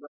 the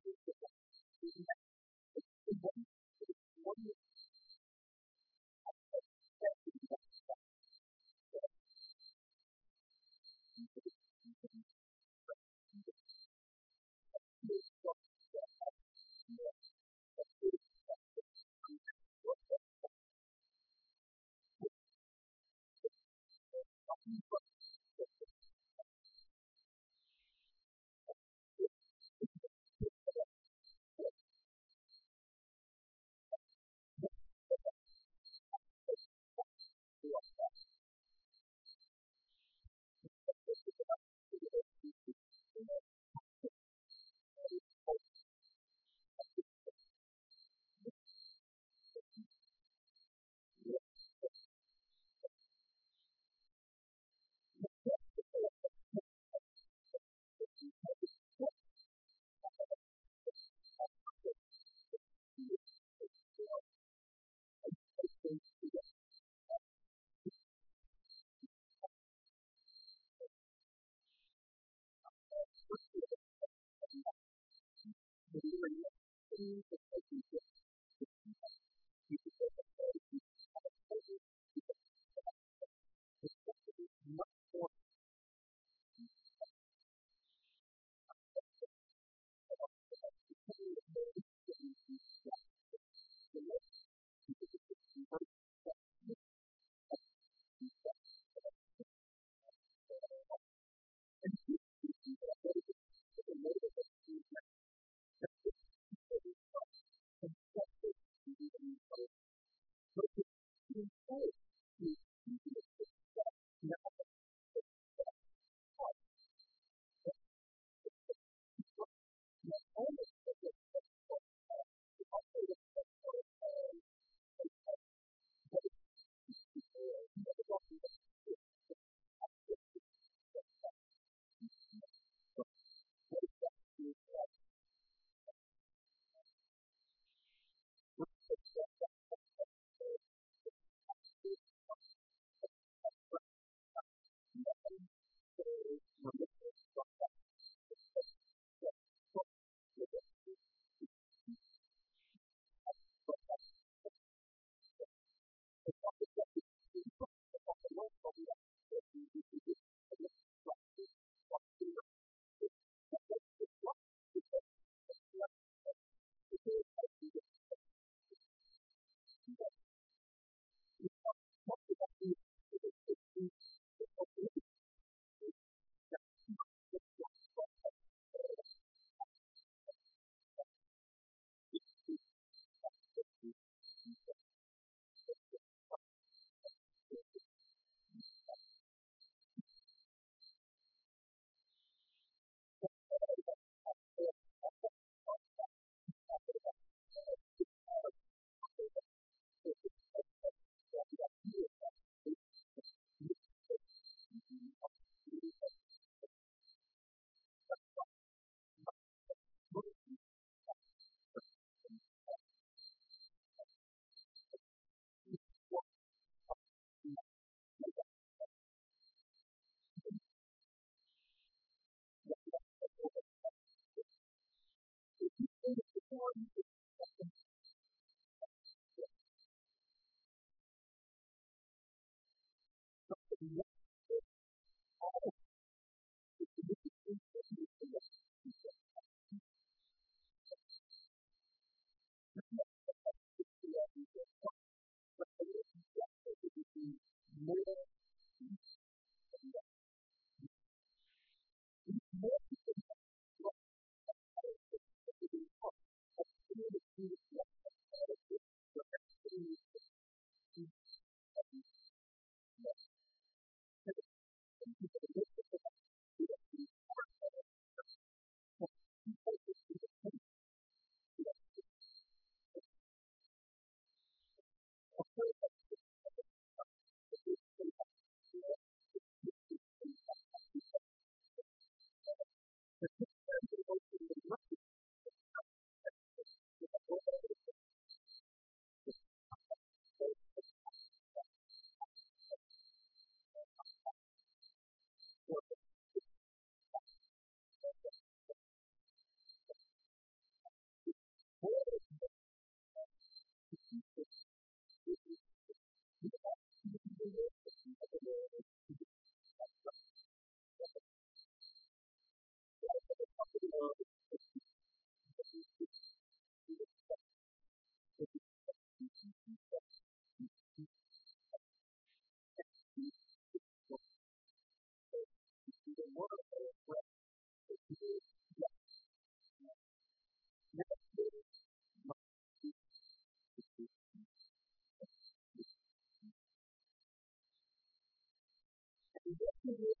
Thank you.